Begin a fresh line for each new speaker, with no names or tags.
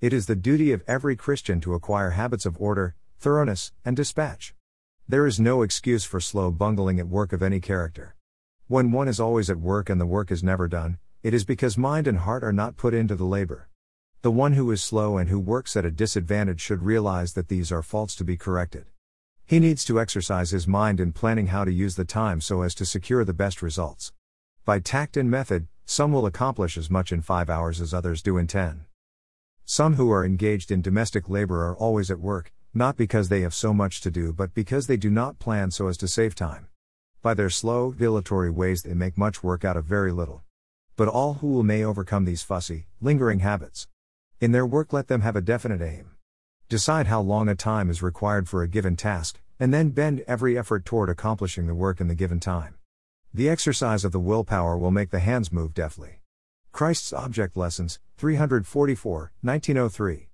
It is the duty of every Christian to acquire habits of order, thoroughness, and dispatch. There is no excuse for slow bungling at work of any character. When one is always at work and the work is never done, it is because mind and heart are not put into the labor. The one who is slow and who works at a disadvantage should realize that these are faults to be corrected. He needs to exercise his mind in planning how to use the time so as to secure the best results. By tact and method, some will accomplish as much in five hours as others do in ten. Some who are engaged in domestic labor are always at work, not because they have so much to do but because they do not plan so as to save time. By their slow, dilatory ways, they make much work out of very little. But all who will may overcome these fussy, lingering habits. In their work, let them have a definite aim. Decide how long a time is required for a given task, and then bend every effort toward accomplishing the work in the given time. The exercise of the willpower will make the hands move deftly. Christ's Object Lessons, 344, 1903.